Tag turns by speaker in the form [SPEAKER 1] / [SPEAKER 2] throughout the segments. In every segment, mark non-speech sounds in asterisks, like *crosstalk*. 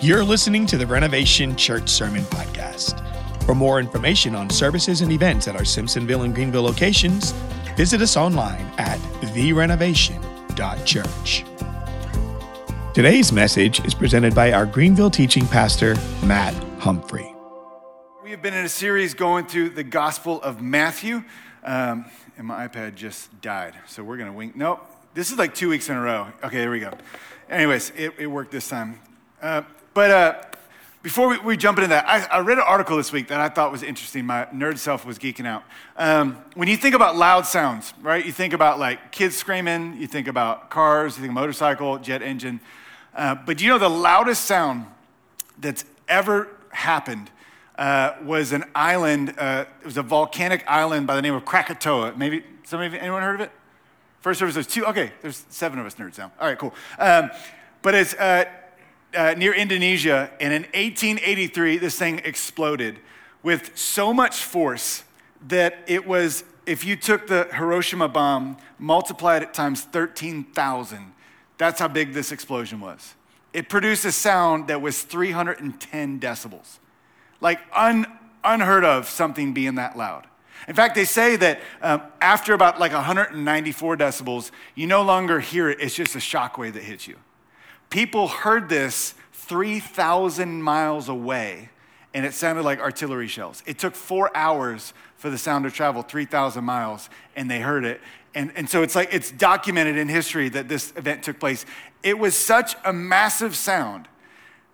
[SPEAKER 1] You're listening to the Renovation Church Sermon Podcast. For more information on services and events at our Simpsonville and Greenville locations, visit us online at therenovation.church. Today's message is presented by our Greenville teaching pastor, Matt Humphrey.
[SPEAKER 2] We have been in a series going through the Gospel of Matthew, um, and my iPad just died, so we're going to wink. Nope, this is like two weeks in a row. Okay, there we go. Anyways, it, it worked this time. Uh, but uh, before we, we, jump into that, I, I, read an article this week that I thought was interesting. My nerd self was geeking out. Um, when you think about loud sounds, right? You think about like kids screaming, you think about cars, you think motorcycle, jet engine. Uh, but you know the loudest sound that's ever happened uh, was an island. Uh, it was a volcanic island by the name of Krakatoa. Maybe some of you, anyone heard of it? First service, there's two. Okay, there's seven of us nerds now. All right, cool. Um, but it's uh, near Indonesia, and in 1883, this thing exploded with so much force that it was, if you took the Hiroshima bomb, multiplied it times 13,000, that's how big this explosion was. It produced a sound that was 310 decibels. Like un, unheard of something being that loud. In fact, they say that um, after about like 194 decibels, you no longer hear it, it's just a shockwave that hits you. People heard this 3,000 miles away, and it sounded like artillery shells. It took four hours for the sound to travel 3,000 miles, and they heard it. And, and so it's like it's documented in history that this event took place. It was such a massive sound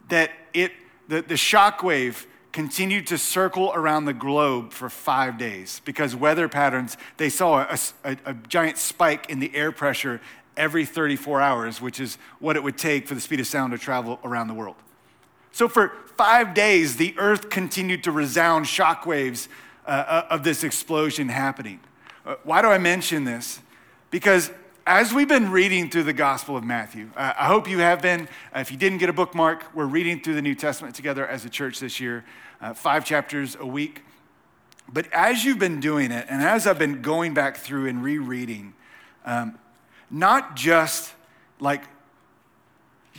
[SPEAKER 2] that it, the, the shock wave continued to circle around the globe for five days because weather patterns, they saw a, a, a giant spike in the air pressure every 34 hours, which is what it would take for the speed of sound to travel around the world. So for five days, the earth continued to resound shock waves uh, uh, of this explosion happening. Uh, why do I mention this? Because as we've been reading through the Gospel of Matthew, uh, I hope you have been. Uh, if you didn't get a bookmark, we're reading through the New Testament together as a church this year, uh, five chapters a week. But as you've been doing it, and as I've been going back through and rereading, um, not just like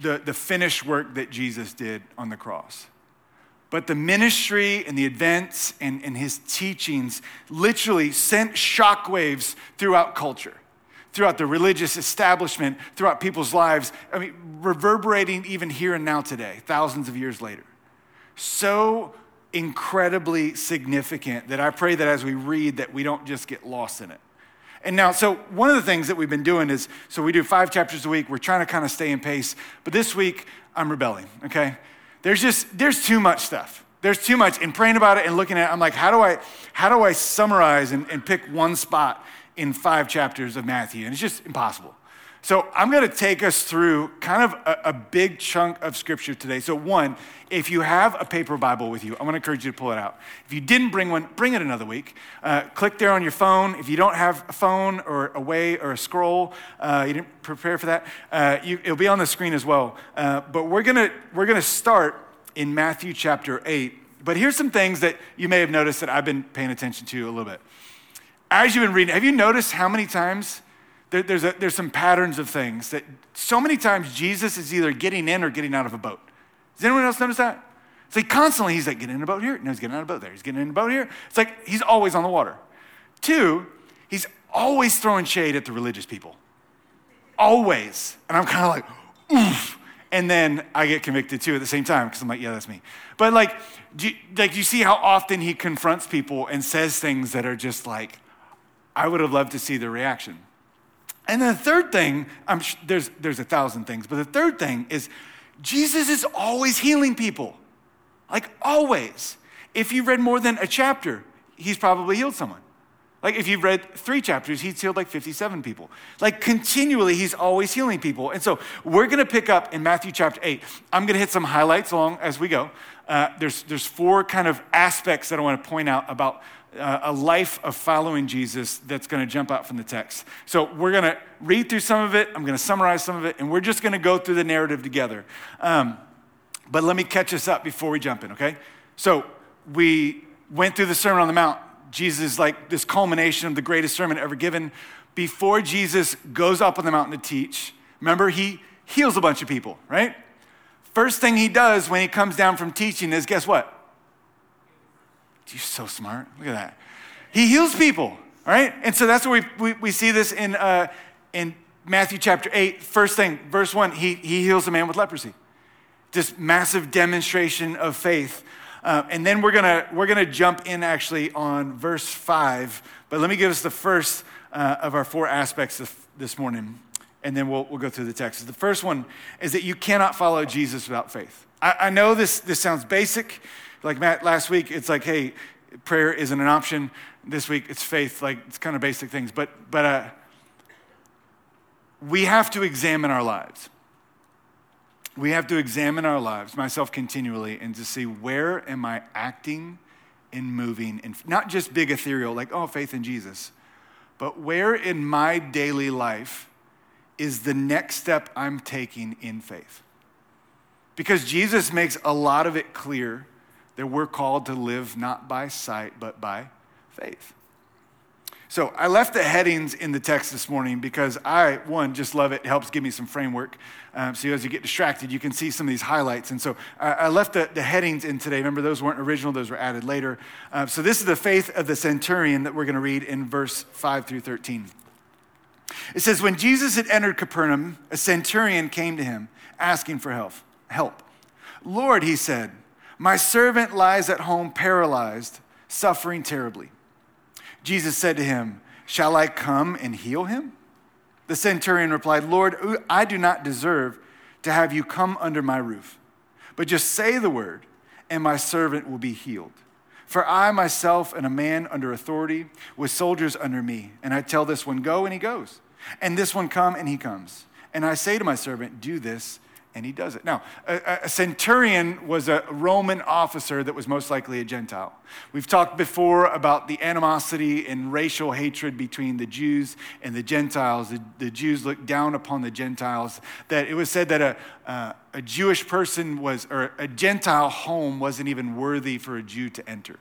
[SPEAKER 2] the, the finished work that Jesus did on the cross, but the ministry and the events and, and his teachings literally sent shockwaves throughout culture, throughout the religious establishment, throughout people's lives. I mean, reverberating even here and now today, thousands of years later. So incredibly significant that I pray that as we read that we don't just get lost in it. And now, so one of the things that we've been doing is so we do five chapters a week. We're trying to kind of stay in pace. But this week, I'm rebelling, okay? There's just, there's too much stuff. There's too much. In praying about it and looking at it, I'm like, how do I, how do I summarize and, and pick one spot in five chapters of Matthew? And it's just impossible. So I'm going to take us through kind of a, a, big chunk of scripture today. So, one, if you have a paper Bible with you, I want to encourage you to pull it out. If you didn't bring one, bring it another week. Uh, click there on your phone. If you don't have a phone or a way or a scroll, uh, you didn't prepare for that, uh, you, it'll be on the screen as well. Uh, but we're going to we're going to start in Matthew chapter 8. But here's some things that you may have noticed that I've been paying attention to a little bit. As you've been reading, have you noticed how many times? There, there's, a, there's some patterns of things that so many times Jesus is either getting in or getting out of a boat. Does anyone else notice that? It's like constantly he's like getting in a boat here, no, he's getting out of a boat there, he's getting in a boat here. It's like he's always on the water. Two, he's always throwing shade at the religious people. Always. And I'm kind of like, oof. And then I get convicted too at the same time because I'm like, yeah, that's me. But like, do you, like, you see how often he confronts people and says things that are just like, I would have loved to see the reaction. And then the third thing, I'm, there's, there's a thousand things, but the third thing is Jesus is always healing people. Like always. If you've read more than a chapter, he's probably healed someone. Like if you've read three chapters, he's healed like 57 people. Like continually, he's always healing people. And so we're going to pick up in Matthew chapter 8. I'm going to hit some highlights along as we go. Uh, there's, there's four kind of aspects that I want to point out about a life of following Jesus that's going to jump out from the text. So we're going to read through some of it. I'm going to summarize some of it, and we're just going to go through the narrative together. Um, but let me catch us up before we jump in, okay? So we went through the Sermon on the Mount. Jesus, like this culmination of the greatest sermon ever given. Before Jesus goes up on the mountain to teach, remember, he heals a bunch of people, right? First thing he does when he comes down from teaching is guess what? You're so smart. Look at that. He heals people, right? And so that's where we, we, we see this in, uh, in Matthew chapter 8. First thing, verse 1, he, he heals a man with leprosy. This massive demonstration of faith. Uh, and then we're gonna, we're gonna jump in actually on verse 5. But let me give us the first uh, of our four aspects this morning, and then we'll, we'll go through the text. The first one is that you cannot follow Jesus without faith. I, I know this, this sounds basic. Like Matt last week, it's like, hey, prayer isn't an option. This week, it's faith. Like, it's kind of basic things. But, but uh, we have to examine our lives. We have to examine our lives, myself continually, and to see where am I acting and moving, and not just big ethereal, like, oh, faith in Jesus, but where in my daily life is the next step I'm taking in faith? Because Jesus makes a lot of it clear that we're called to live not by sight, but by faith. So I left the headings in the text this morning because I, one, just love it. It helps give me some framework. Um, so as you get distracted, you can see some of these highlights. And so I, I left the, the, headings in today. Remember, those weren't original, those were added later. Uh, so this is the faith of the centurion that we're going to read in verse 5 through 13. It says, When Jesus had entered Capernaum, a centurion came to him asking for help. Help. Lord, he said, my servant lies at home paralyzed, suffering terribly. Jesus said to him, Shall I come and heal him? The centurion replied, Lord, I do not deserve to have you come under my roof, but just say the word, and my servant will be healed. For I myself am a man under authority, with soldiers under me, and I tell this one, Go, and he goes, and this one, Come, and he comes. And I say to my servant, Do this, and he does it. Now, a, a, centurion was a Roman officer that was most likely a Gentile. We've talked before about the animosity and racial hatred between the Jews and the Gentiles. The, the Jews looked down upon the Gentiles. That it was said that a, a Jewish person was, or a Gentile home wasn't even worthy for a Jew to enter.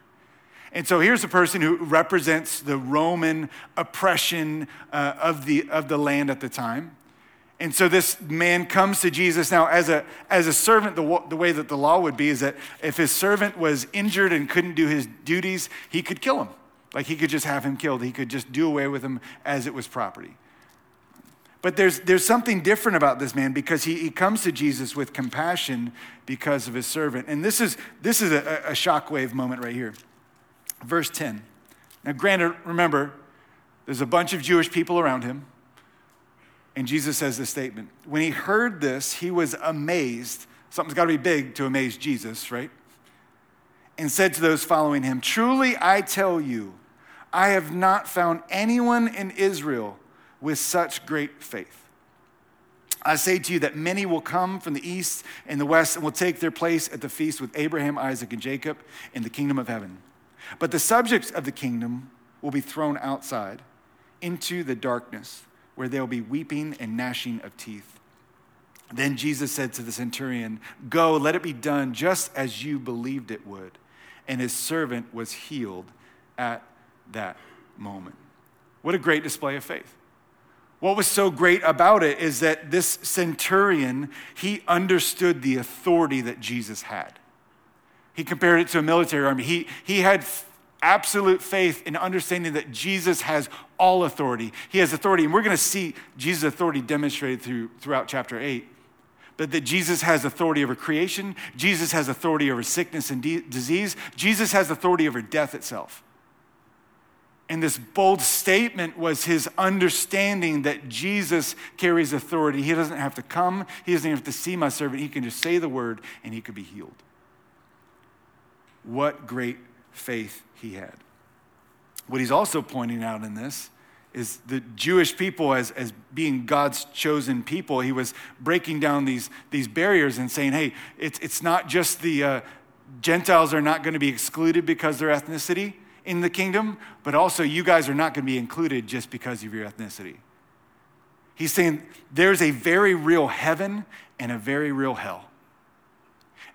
[SPEAKER 2] And so here's a person who represents the Roman oppression uh, of, the, of the land at the time. And so this man comes to Jesus. Now, as a, as a servant, the, the way that the law would be is that if his servant was injured and couldn't do his duties, he could kill him. Like he could just have him killed. He could just do away with him as it was property. But there's, there's something different about this man because he, he comes to Jesus with compassion because of his servant. And this is, this is a, a shockwave moment right here. Verse 10. Now, granted, remember, there's a bunch of Jewish people around him. And Jesus says this statement. When he heard this, he was amazed. Something's got to be big to amaze Jesus, right? And said to those following him, Truly I tell you, I have not found anyone in Israel with such great faith. I say to you that many will come from the east and the west and will take their place at the feast with Abraham, Isaac, and Jacob in the kingdom of heaven. But the subjects of the kingdom will be thrown outside into the darkness where there will be weeping and gnashing of teeth. Then Jesus said to the centurion, Go, let it be done just as you believed it would. And his servant was healed at that moment. What a great display of faith. What was so great about it is that this centurion, he understood the authority that Jesus had. He compared it to a military army. He, he had absolute faith in understanding that Jesus has all authority. He has authority, and we're going to see Jesus' authority demonstrated through, throughout chapter 8. But that Jesus has authority over creation, Jesus has authority over sickness and de- disease, Jesus has authority over death itself. And this bold statement was his understanding that Jesus carries authority. He doesn't have to come, he doesn't have to see my servant. He can just say the word and he could be healed. What great faith he had. What he's also pointing out in this is the Jewish people as, as being God's chosen people. He was breaking down these, these barriers and saying, hey, it's, it's not just the uh, Gentiles are not going to be excluded because their ethnicity in the kingdom, but also you guys are not going to be included just because of your ethnicity. He's saying there's a very real heaven and a very real hell.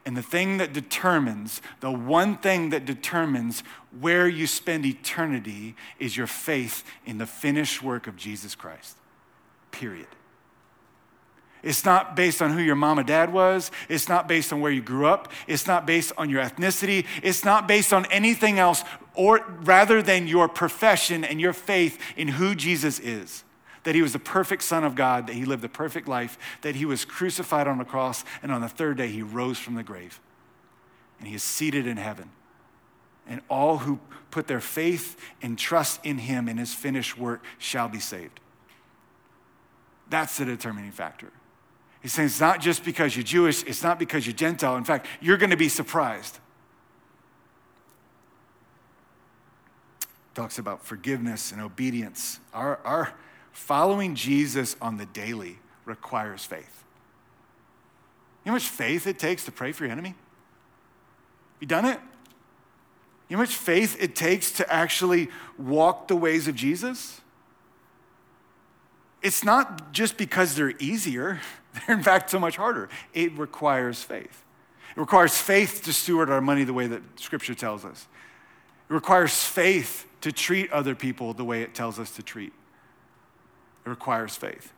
[SPEAKER 2] And the thing that determines, the one thing that determines where you spend eternity is your faith in the finished work of Jesus Christ. Period. It's not based on who your mom and dad was. It's not based on where you grew up. It's not based on your ethnicity. It's not based on anything else, or rather than your profession and your faith in who Jesus is. That he was the perfect Son of God, that he lived the perfect life, that he was crucified on the cross, and on the third day he rose from the grave. And he is seated in heaven. And all who put their faith and trust in him and his finished work shall be saved. That's the determining factor. He's saying it's not just because you're Jewish, it's not because you're Gentile. In fact, you're going to be surprised. Talks about forgiveness and obedience. Our, our following Jesus on the daily requires faith. You know how much faith it takes to pray for your enemy? You done it? You know how much faith it takes to actually walk the ways of Jesus? It's not just because they're easier. *laughs* They're, in fact, so much harder. It requires faith. It requires faith to steward our money the way that Scripture tells us. It requires faith to treat other people the way it tells us to treat. It requires faith.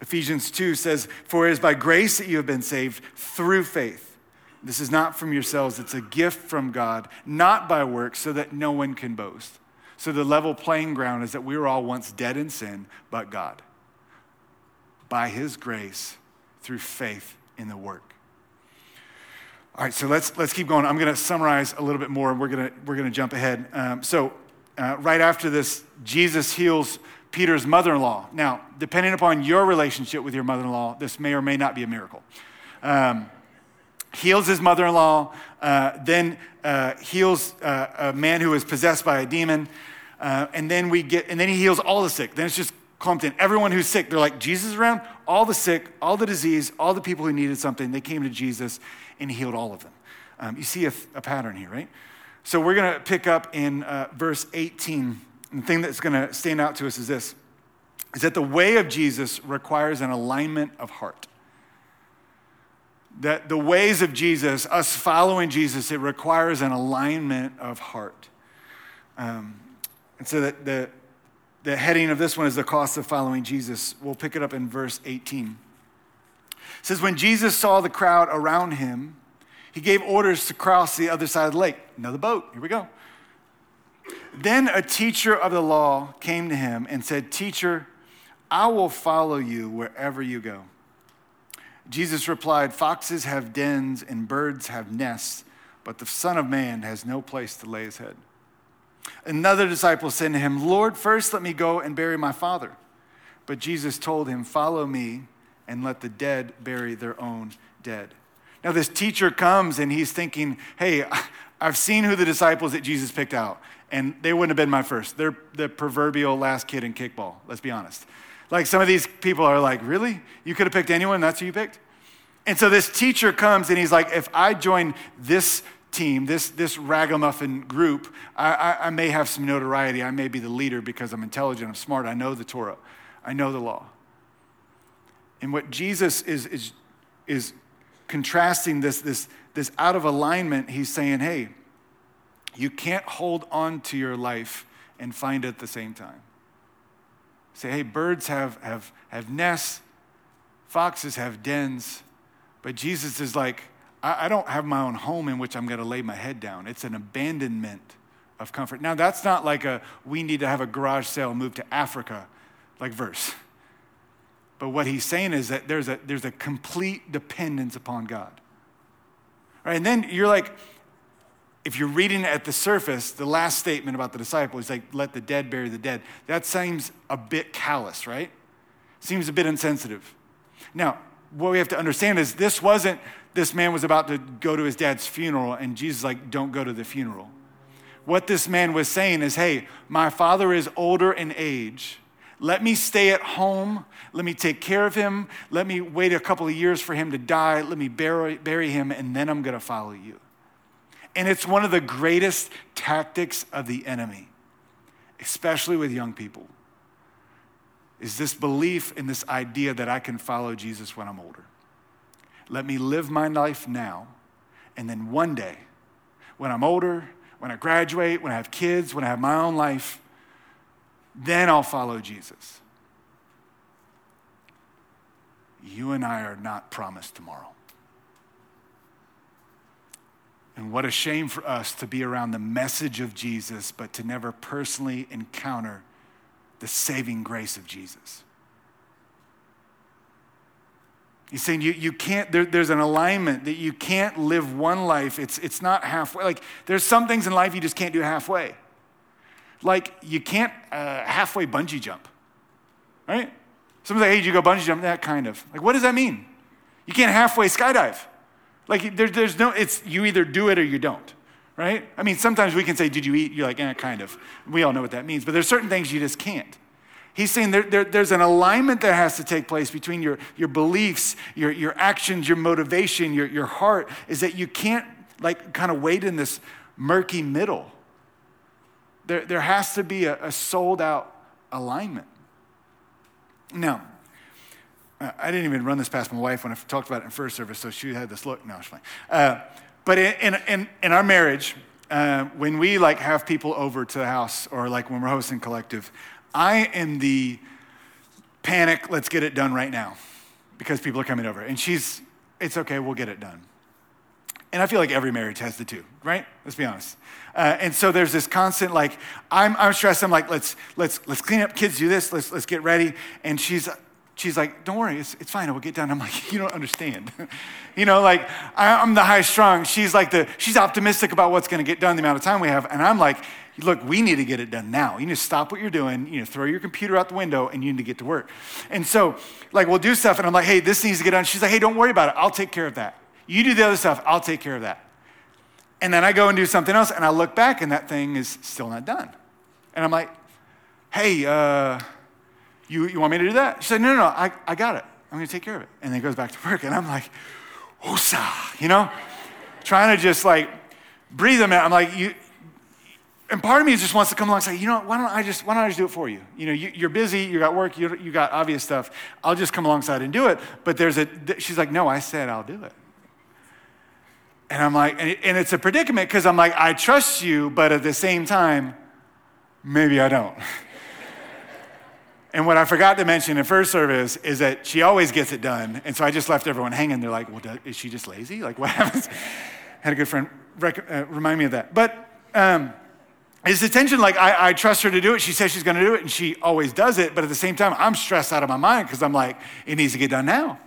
[SPEAKER 2] Ephesians 2 says, For it is by grace that you have been saved through faith. This is not from yourselves, it's a gift from God, not by works, so that no one can boast. So the level playing ground is that we were all once dead in sin, but God by his grace through faith in the work. All right, so let's, let's keep going. I'm going to summarize a little bit more, and we're going to, we're going to jump ahead. Um, so, uh, right after this, Jesus heals Peter's mother in law. Now, depending upon your relationship with your mother in law, this may or may not be a miracle. Um, heals his mother in law, uh, then uh, heals uh, a man who is possessed by a demon. Uh, and then we get, and then he heals all the sick. Then it's just clumped in. Everyone who's sick, they're like, Jesus around? All the sick, all the disease, all the people who needed something, they came to Jesus and he healed all of them. Um, you see a, a, pattern here, right? So we're going to pick up in uh, verse 18. The thing that's going to stand out to us is this is that the way of Jesus requires an alignment of heart. That the ways of Jesus, us following Jesus, it requires an alignment of heart. Um, and so that the, the heading of this one is the cost of following Jesus. We'll pick it up in verse 18. It says, When Jesus saw the crowd around him, he gave orders to cross the other side of the lake. Another boat. Here we go. Then a teacher of the law came to him and said, Teacher, I will follow you wherever you go. Jesus replied, Foxes have dens and birds have nests, but the Son of Man has no place to lay his head. Another disciple said to him, Lord, first let me go and bury my father. But Jesus told him, Follow me and let the dead bury their own dead. Now, this teacher comes and he's thinking, Hey, I've seen who the disciples that Jesus picked out, and they wouldn't have been my first. They're the proverbial last kid in kickball, let's be honest. Like some of these people are like, Really? You could have picked anyone, that's who you picked? And so this teacher comes and he's like, If I join this team, this, this ragamuffin group, I, I, I, may have some notoriety. I may be the leader because I'm intelligent, I'm smart, I know the Torah, I know the law. And what Jesus is, is, is contrasting this, this, this out of alignment, he's saying, hey, you can't hold on to your life and find it at the same time. Say, hey, birds have, have, have nests, foxes have dens, but Jesus is like, I, I don't have my own home in which I'm going to lay my head down. It's an abandonment of comfort. Now, that's not like a we need to have a garage sale move to Africa like verse. But what he's saying is that there's a, there's a complete dependence upon God. Right? And then you're like, if you're reading at the surface, the last statement about the disciple is like, let the dead bury the dead. That seems a bit callous, right? Seems a bit insensitive. Now, what we have to understand is this wasn't this man was about to go to his dad's funeral, and Jesus like, don't go to the funeral. What this man was saying is, hey, my father is older in age. Let me stay at home. Let me take care of him. Let me wait a couple of years for him to die. Let me bury, bury him, and then I'm going to follow you. And it's one of the greatest tactics of the enemy, especially with young people, is this belief in this idea that I can follow Jesus when I'm older. Let me live my life now. And then one day, when I'm older, when I graduate, when I have kids, when I have my own life, then I'll follow Jesus. you and I are not promised tomorrow. And what a shame for us to be around the message of Jesus, but to never personally encounter the saving grace of Jesus. He's saying you, you can't, there, there's an alignment that you can't live one life. It's, it's not halfway. Like, there's some things in life you just can't do halfway. Like, you can't uh, halfway bungee jump, right? Someone's like, hey, you go bungee jump? That kind of. Like, what does that mean? You can't halfway skydive. Like, there, there's no, it's you either do it or you don't, right? I mean, sometimes we can say, did you eat? You're like, eh, kind of. We all know what that means. But there's certain things you just can't. He's saying there, there, there's an alignment that has to take place between your, your beliefs, your, your actions, your motivation, your, your heart, is that you can't like kind of wait in this murky middle. There, there has to be a, a sold out alignment. Now, I didn't even run this past my wife when I talked about it in first service, so she had this look. No, it's fine. Uh, but in, in, in, our marriage, uh, when we like have people over to the house or like when we're hosting collective, I am the panic, let's get it done right now because people are coming over. And she's, it's okay, we'll get it done. And I feel like every marriage has the two, right? Let's be honest. Uh, and so there's this constant like, I'm, I'm stressed. I'm like, let's, let's, let's clean up, kids do this, let's, let's get ready. And she's, she's like, don't worry, it's, it's fine, we'll get done. I'm like, *laughs* you don't understand. *laughs* you know, like, I, I'm the high strung. She's like the, she's optimistic about what's gonna get done, the amount of time we have. And I'm like, look, we need to get it done now. You need to stop what you're doing, you know, throw your computer out the window, and you need to get to work. And so, like, we'll do stuff, and I'm like, hey, this needs to get done. She's like, hey, don't worry about it. I'll take care of that. You do the other stuff, I'll take care of that. And then I go and do something else, and I look back, and that thing is still not done. And I'm like, hey, uh, you, you want me to do that? She said, no, no, no, I, I got it. I'm to take care of it. And then goes back to work, and I'm like, whoosa, you know? Trying to just like breathe them out. I'm like, you, and part of me just wants to come along and say, you know, why don't I just, why don't I just do it for you? You know, you, are busy, you got work, you, you got obvious stuff. I'll just come alongside and do it. But there's a, she's like, no, I said I'll do it. And I'm like, and it's a predicament because I'm like, I trust you, but at the same time, maybe I don't. *laughs* and what I forgot to mention in first service is that she always gets it done. And so I just left everyone hanging. They're like, well, is she just lazy? Like, what *laughs* happens? Had a good friend rec- uh, remind me of that. But, um, it's the tension, like I, I, trust her to do it. She says she's gonna do it, and she always does it. But at the same time, I'm stressed out of my mind because I'm like, it needs to get done now.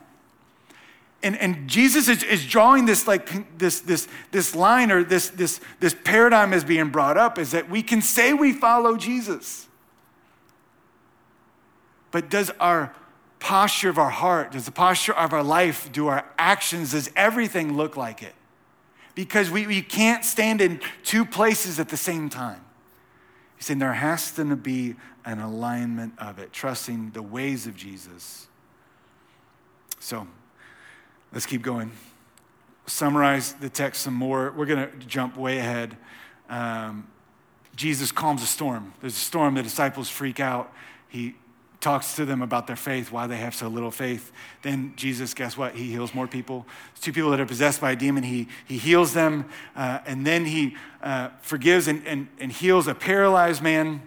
[SPEAKER 2] And, and Jesus is, is drawing this like this, this, this line or this, this, this paradigm is being brought up is that we can say we follow Jesus. But does our posture of our heart, does the posture of our life, do our actions, does everything look like it? Because we, we can't stand in two places at the same time. He's saying there has to be an alignment of it, trusting the ways of Jesus. So let's keep going. Summarize the text some more. We're going to jump way ahead. Um, Jesus calms a storm. There's a storm, the disciples freak out. He talks to them about their faith, why they have so little faith. Then Jesus, guess what? He heals more people. two people that are possessed by a demon. He, he heals them, uh, and then he uh, forgives and, and, and heals a paralyzed man.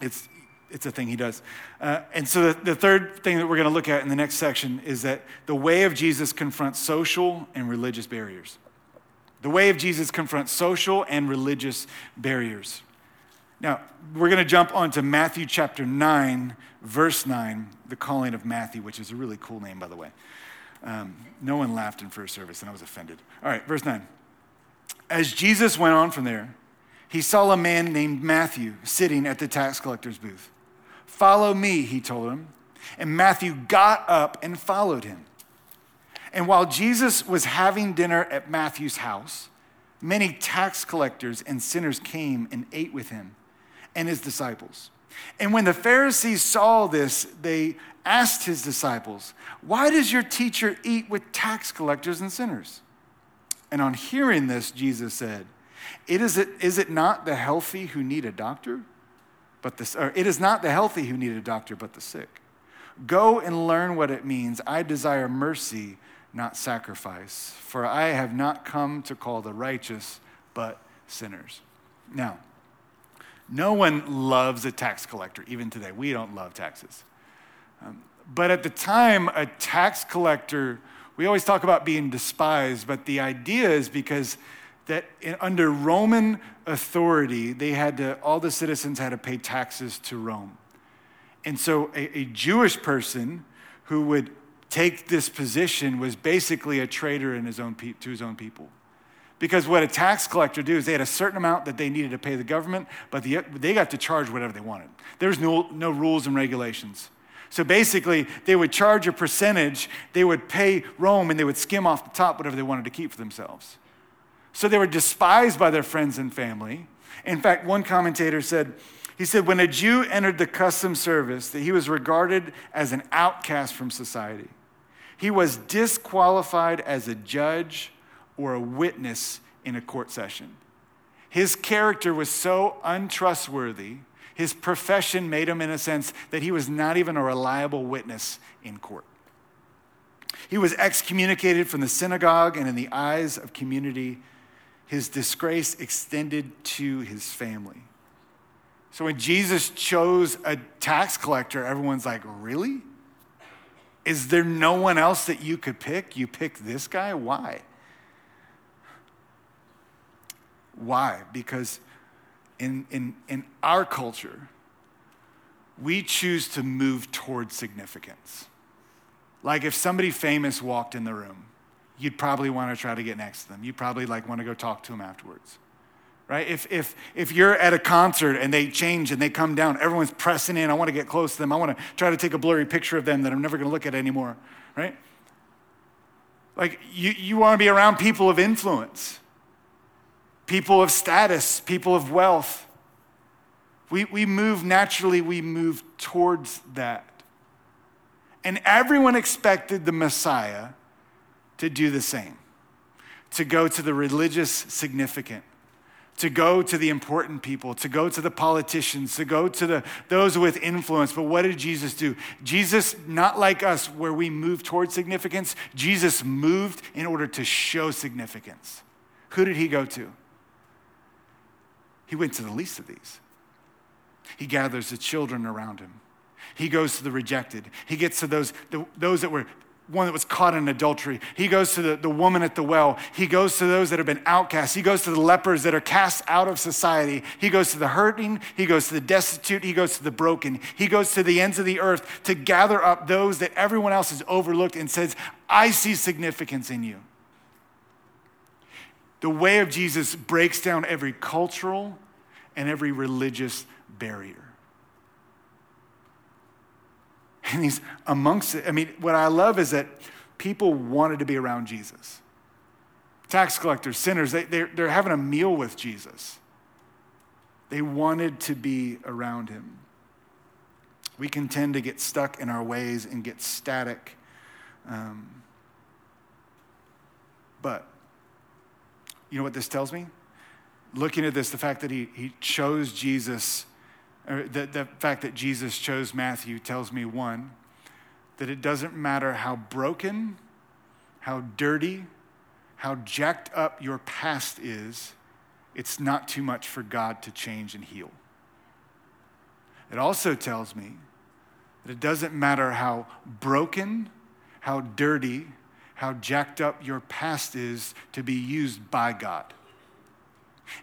[SPEAKER 2] It's, it's a thing he does. Uh, and so the, the third thing that we're going to look at in the next section is that the way of Jesus confronts social and religious barriers. The way of Jesus confronts social and religious barriers. Now, we're going to jump onto Matthew chapter 9, verse 9, the calling of Matthew, which is a really cool name, by the way. Um, no one laughed in first service, and I was offended. All right, verse 9. As Jesus went on from there, he saw a man named Matthew sitting at the tax collector's booth. Follow me, he told him. And Matthew got up and followed him. And while Jesus was having dinner at Matthew's house, many tax collectors and sinners came and ate with him and his disciples. And when the Pharisees saw this, they asked his disciples, Why does your teacher eat with tax collectors and sinners? And on hearing this, Jesus said, it is, it, is it not the healthy who need a doctor? But the, it is not the healthy who need a doctor, but the sick. Go and learn what it means. I desire mercy, not sacrifice, for I have not come to call the righteous, but sinners. Now, no one loves a tax collector, even today. We don't love taxes. Um, But at the time, a tax collector, we always talk about being despised, but the idea is because that in, under Roman authority, they had to, all the citizens had to pay taxes to Rome. And so a, a Jewish person who would take this position was basically a traitor in his own pe- to his own people. Because what a tax collector do is they had a certain amount that they needed to pay the government, but the, they got to charge whatever they wanted. There was no, no rules and regulations. So basically, they would charge a percentage, they would pay Rome, and they would skim off the top whatever they wanted to keep for themselves. So they were despised by their friends and family. In fact, one commentator said, he said, when a Jew entered the custom service, that he was regarded as an outcast from society. He was disqualified as a judge or a witness in a court session. His character was so untrustworthy, his profession made him, in a sense, that he was not even a reliable witness in court. He was excommunicated from the synagogue, and in the eyes of community, his disgrace extended to his family. So when Jesus chose a tax collector, everyone's like, Really? Is there no one else that you could pick? You pick this guy? Why? Why? Because in, in, in our culture, we choose to move towards significance. Like if somebody famous walked in the room, you'd probably want to try to get next to them. You'd probably like want to go talk to them afterwards right? If, if, if you're at a concert and they change and they come down, everyone's pressing in. I want to get close to them. I want to try to take a blurry picture of them that I'm never going to look at anymore, right? Like you, you want to be around people of influence, people of status, people of wealth. We, we move naturally, we move towards that. And everyone expected the Messiah to do the same, to go to the religious significant to go to the important people, to go to the politicians, to go to the, those with influence. But what did Jesus do? Jesus, not like us, where we move towards significance, Jesus moved in order to show significance. Who did he go to? He went to the least of these. He gathers the children around him. He goes to the rejected. He gets to those, the, those that were one that was caught in adultery. He goes to the, the woman at the well. He goes to those that have been outcast. He goes to the lepers that are cast out of society. He goes to the hurting. He goes to the destitute. He goes to the broken. He goes to the ends of the earth to gather up those that everyone else has overlooked and says, I see significance in you. The way of Jesus breaks down every cultural and every religious barrier. And he's amongst it. I mean, what I love is that people wanted to be around Jesus. Tax collectors, sinners, they, they're, they're having a meal with Jesus. They wanted to be around him. We can tend to get stuck in our ways and get static. Um, but you know what this tells me? Looking at this, the fact that he, he chose Jesus the, the fact that Jesus chose Matthew tells me one, that it doesn't matter how broken, how dirty, how jacked up your past is, it's not too much for God to change and heal. It also tells me that it doesn't matter how broken, how dirty, how jacked up your past is to be used by God.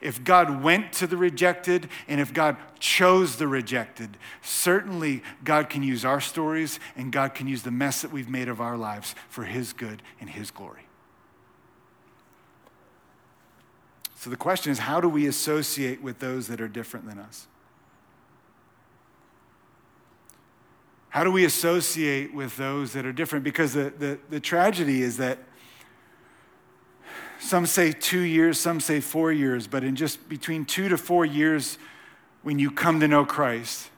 [SPEAKER 2] If God went to the rejected and if God chose the rejected, certainly God can use our stories and God can use the mess that we've made of our lives for His good and His glory. So the question is how do we associate with those that are different than us? How do we associate with those that are different? Because the, the, the tragedy is that some say two years, some say four years, but in just between two to four years, when you come to know Christ,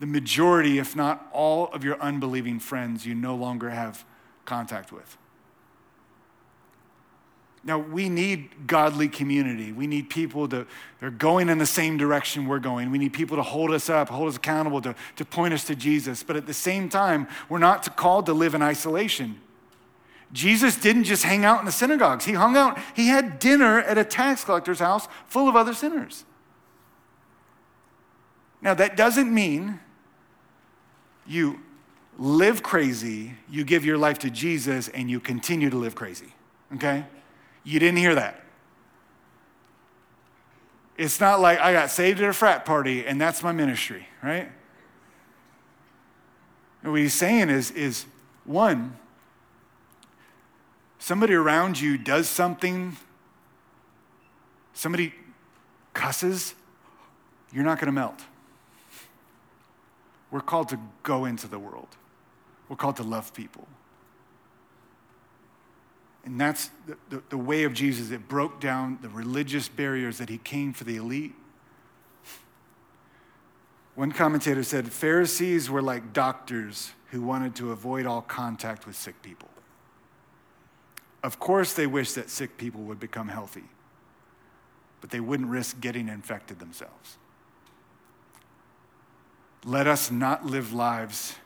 [SPEAKER 2] the majority, if not all, of your unbelieving friends you no longer have contact with. Now, we need godly community. We need people to, they're going in the same direction we're going. We need people to hold us up, hold us accountable, to, to point us to Jesus. But at the same time, we're not called to live in isolation. Jesus didn't just hang out in the synagogues. He hung out, he had dinner at a tax collector's house full of other sinners. Now, that doesn't mean you live crazy, you give your life to Jesus, and you continue to live crazy. Okay? You didn't hear that. It's not like I got saved at a frat party and that's my ministry, right? And what he's saying is, is one, somebody around you does something, somebody cusses, you're not going to melt. We're called to go into the world. We're called to love people. And that's the, the, the, way of Jesus. It broke down the religious barriers that he came for the elite. One commentator said Pharisees were like doctors who wanted to avoid all contact with sick people. Of course, they wish that sick people would become healthy, but they wouldn't risk getting infected themselves. Let us not live lives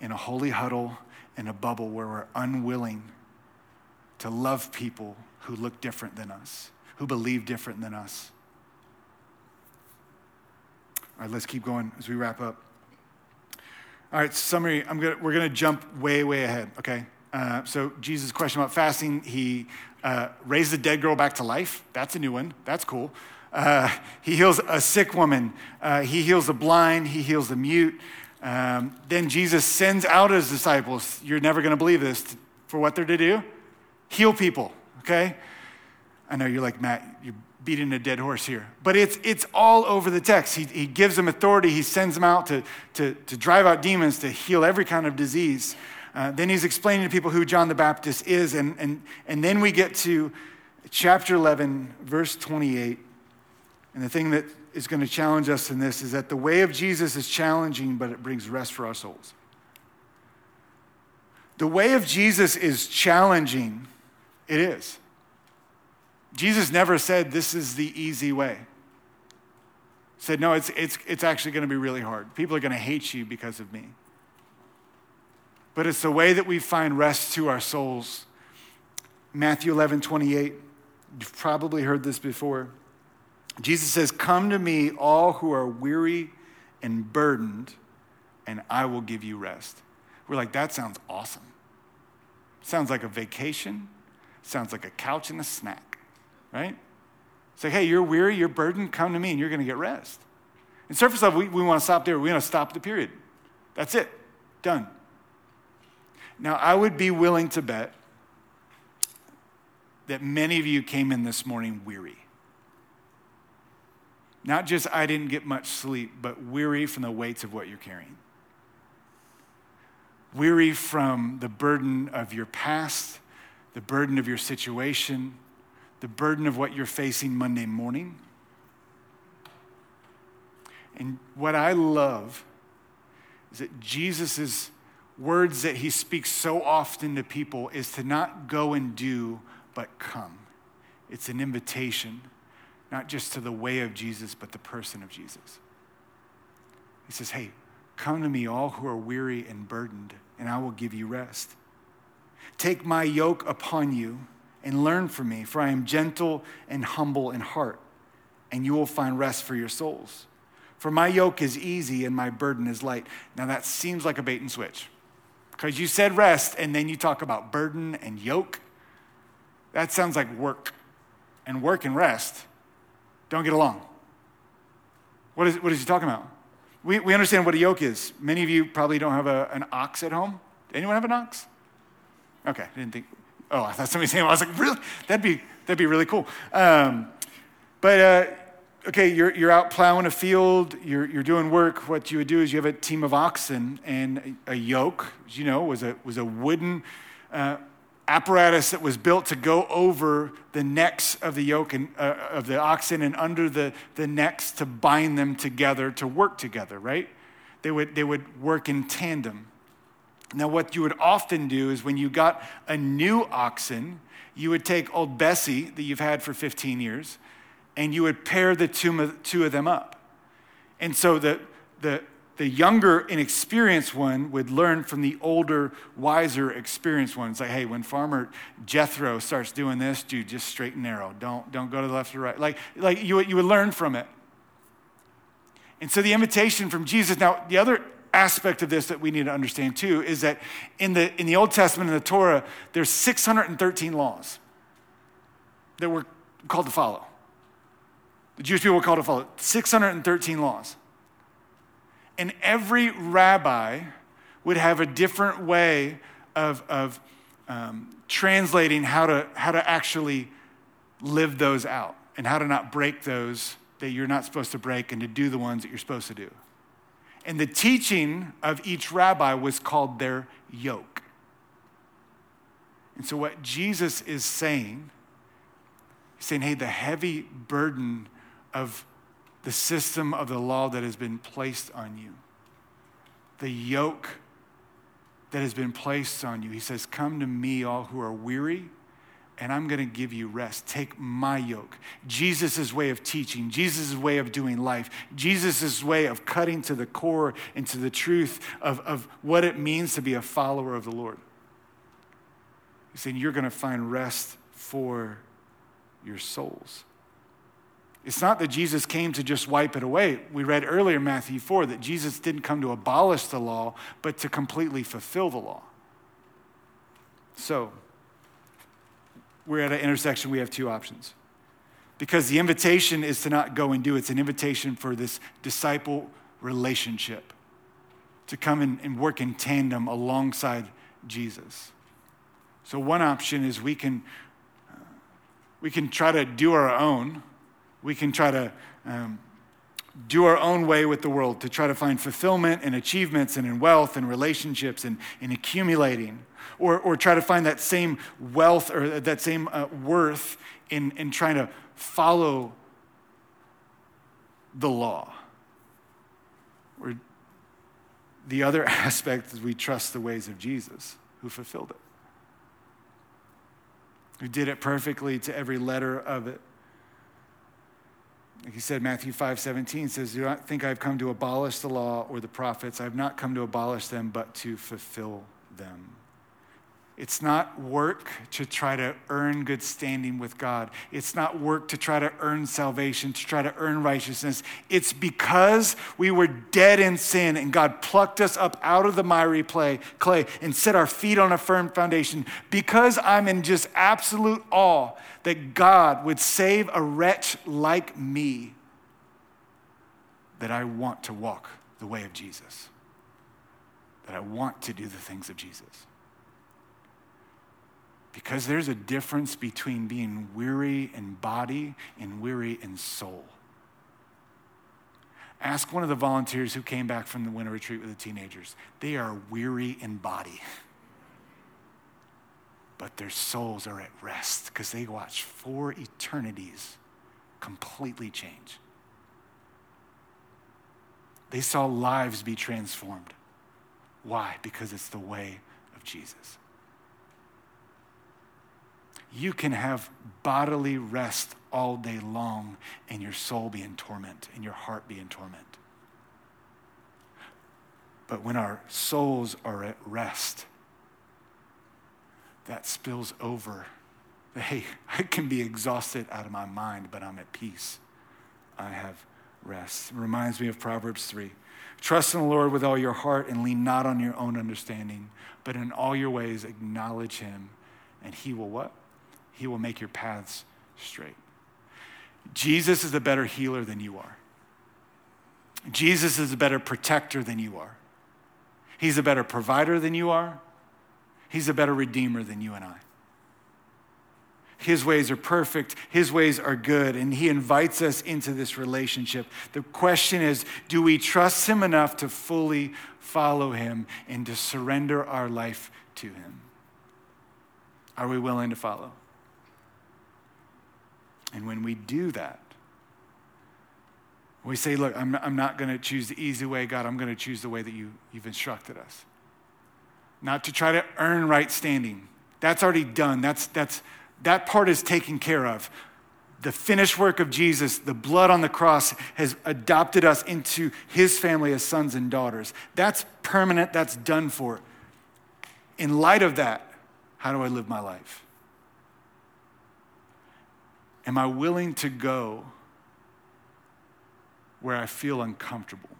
[SPEAKER 2] in a holy huddle in a bubble where we're unwilling to love people who look different than us, who believe different than us. All right, let's keep going as we wrap up. All right, summary. I'm gonna, we're going to jump way, way ahead, okay? Uh, so, Jesus' question about fasting, he uh, raised a dead girl back to life. That's a new one. That's cool. Uh, he heals a sick woman. Uh, he heals the blind. He heals the mute. Um, then Jesus sends out his disciples. You're never going to believe this for what they're to do heal people, okay? I know you're like, Matt, you're beating a dead horse here. But it's, it's all over the text. He, he gives them authority, he sends them out to, to, to drive out demons, to heal every kind of disease. Uh, then he's explaining to people who John the Baptist is. And, and, and then we get to chapter 11, verse 28. And the thing that is going to challenge us in this is that the way of Jesus is challenging, but it brings rest for our souls. The way of Jesus is challenging, it is. Jesus never said this is the easy way. He said, no, it's, it's, it's actually going to be really hard. People are going to hate you because of me. But it's the way that we find rest to our souls. Matthew 11, 28. You've probably heard this before. Jesus says, Come to me, all who are weary and burdened, and I will give you rest. We're like, that sounds awesome. Sounds like a vacation. Sounds like a couch and a snack, right? Say, hey, you're weary, you're burdened, come to me and you're going to get rest. In surface level, we, we want to stop there. We want to stop the period. That's it. Done. Now, I would be willing to bet that many of you came in this morning weary. Not just I didn't get much sleep, but weary from the weights of what you're carrying. Weary from the burden of your past, the burden of your situation, the burden of what you're facing Monday morning. And what I love is that Jesus' words that he speaks so often to people is to not go and do, but come. It's an invitation, not just to the way of Jesus, but the person of Jesus. He says, Hey, come to me, all who are weary and burdened, and I will give you rest. Take my yoke upon you and learn from me, for I am gentle and humble in heart, and you will find rest for your souls. For my yoke is easy and my burden is light. Now that seems like a bait and switch. Because you said rest and then you talk about burden and yoke. That sounds like work. And work and rest don't get along. What is, what is he talking about? We, we understand what a yoke is. Many of you probably don't have a, an ox at home. Anyone have an ox? Okay, I didn't think. Oh, I thought somebody saying. I was like, really? That'd be that'd be really cool. Um, but uh, okay, you're you're out plowing a field. You're you're doing work. What you would do is you have a team of oxen and a, yoke. You know, was a was a wooden. Uh, apparatus that was built to go over the necks of the yoke and, uh, of the oxen and under the, the necks to bind them together to work together, right? They would, they would work in tandem. Now, what you would often do is when you got a new oxen, you would take old Bessie that you've had for 15 years and you would pair the two, two of them up. And so the, the, the younger, inexperienced one would learn from the older, wiser, experienced one. It's like, hey, when Farmer Jethro starts doing this, dude, just straight and narrow. Don't, don't go to the left or right. Like, like you, you would learn from it. And so the invitation from Jesus, now the other aspect of this that we need to understand too is that in the, in the Old Testament, in the Torah, there's 613 laws that we're called to follow. The Jewish people were called to follow 613 laws. And every rabbi would have a different way of, of um, translating how to, how to actually live those out and how to not break those that you're not supposed to break and to do the ones that you're supposed to do. And the teaching of each rabbi was called their yoke. And so, what Jesus is saying, he's saying, hey, the heavy burden of the system of the law that has been placed on you, the yoke that has been placed on you. He says, Come to me, all who are weary, and I'm going to give you rest. Take my yoke. Jesus' way of teaching, Jesus' way of doing life, Jesus' way of cutting to the core and to the truth of, of what it means to be a follower of the Lord. He's saying, You're going to find rest for your souls. It's not that Jesus came to just wipe it away. We read earlier in Matthew 4 that Jesus didn't come to abolish the law, but to completely fulfill the law. So, we're at an intersection, we have two options. Because the invitation is to not go and do, it's an invitation for this disciple relationship, to come and, and work in tandem alongside Jesus. So, one option is we can, uh, we can try to do our own we can try to um, do our own way with the world to try to find fulfillment and achievements and in wealth and relationships and in accumulating or, or try to find that same wealth or that same uh, worth in, in trying to follow the law. Or the other *laughs* aspect is we trust the ways of jesus who fulfilled it who did it perfectly to every letter of it like he said, Matthew 5 17 says, Do not think I've come to abolish the law or the prophets. I have not come to abolish them, but to fulfill them. It's not work to try to earn good standing with God. It's not work to try to earn salvation, to try to earn righteousness. It's because we were dead in sin and God plucked us up out of the miry clay, and set our feet on a firm foundation. Because I'm in just absolute awe that God would save a wretch like me, that I want to walk the way of Jesus, that I want to do the things of Jesus. Because there's a difference between being weary in body and weary in soul. Ask one of the volunteers who came back from the winter retreat with the teenagers. They are weary in body, but their souls are at rest because they watch four eternities completely change. They saw lives be transformed. Why? Because it's the way of Jesus you can have bodily rest all day long and your soul be in torment and your heart be in torment. But when our souls are at rest, that spills over. Hey, *laughs* I can be exhausted out of my mind, but I'm at peace. I have rest. It reminds me of Proverbs 3. Trust in the Lord with all your heart and lean not on your own understanding, but in all your ways acknowledge him, and he will what? He will make your paths straight. Jesus is a better healer than you are. Jesus is a better protector than you are. He's a better provider than you are. He's a better redeemer than you and I. His ways are perfect, His ways are good, and He invites us into this relationship. The question is do we trust Him enough to fully follow Him and to surrender our life to Him? Are we willing to follow? And when we do that, we say, Look, I'm, I'm not going to choose the easy way, God, I'm going to choose the way that you, you've instructed us. Not to try to earn right standing. That's already done. That's, that's, that part is taken care of. The finished work of Jesus, the blood on the cross, has adopted us into his family as sons and daughters. That's permanent, that's done for. In light of that, how do I live my life? Am I willing to go where I feel uncomfortable?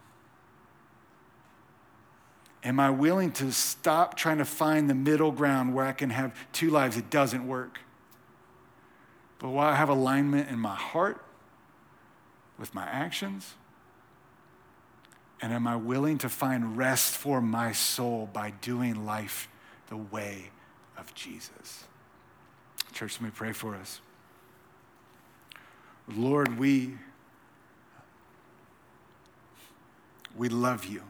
[SPEAKER 2] Am I willing to stop trying to find the middle ground where I can have two lives? It doesn't work. But while I have alignment in my heart, with my actions? And am I willing to find rest for my soul by doing life the way of Jesus? Church, let me pray for us. Lord, we, we love you.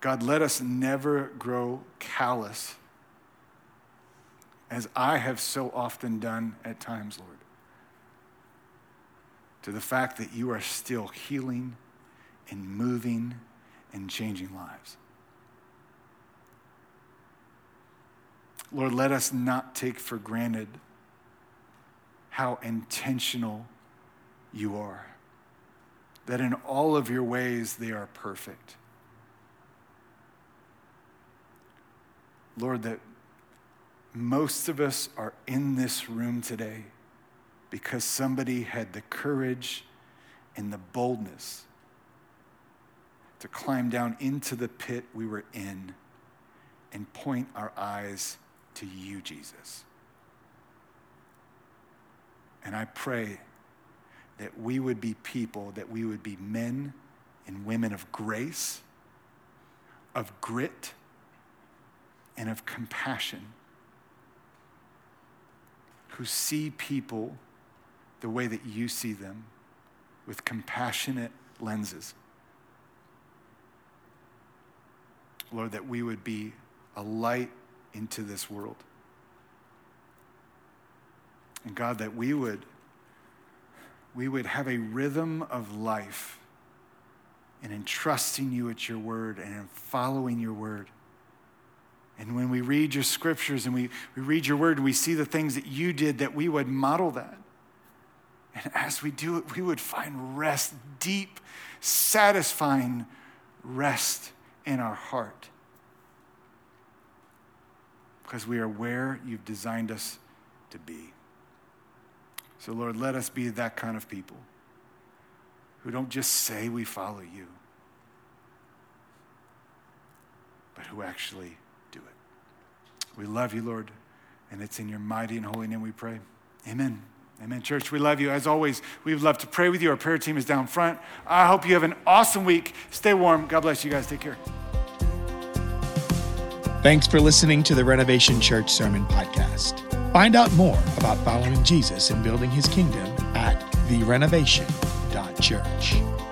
[SPEAKER 2] God, let us never grow callous as I have so often done at times, Lord, to the fact that you are still healing and moving and changing lives. Lord, let us not take for granted how intentional you are, that in all of your ways they are perfect. Lord, that most of us are in this room today because somebody had the courage and the boldness to climb down into the pit we were in and point our eyes to you, Jesus. And I pray that we would be people, that we would be men and women of grace, of grit, and of compassion who see people the way that you see them with compassionate lenses. Lord, that we would be a light into this world. And God, that we would, we would have a rhythm of life and in entrusting you at your word and in following your word. And when we read your scriptures and we, we read your word and we see the things that you did, that we would model that. And as we do it, we would find rest, deep, satisfying rest in our heart. Because we are where you've designed us to be. So, Lord, let us be that kind of people who don't just say we follow you, but who actually do it. we love you, Lord, and it's in your mighty and holy name we pray. Amen. Amen. Church, we love you. As always, we would love to pray with you. Our prayer team is down front. I hope you have an awesome week. Stay warm. God bless you guys. Take care.
[SPEAKER 1] Thanks for listening to the Renovation Church Sermon Podcast. Find out more about following Jesus and building his kingdom at therenovation.church.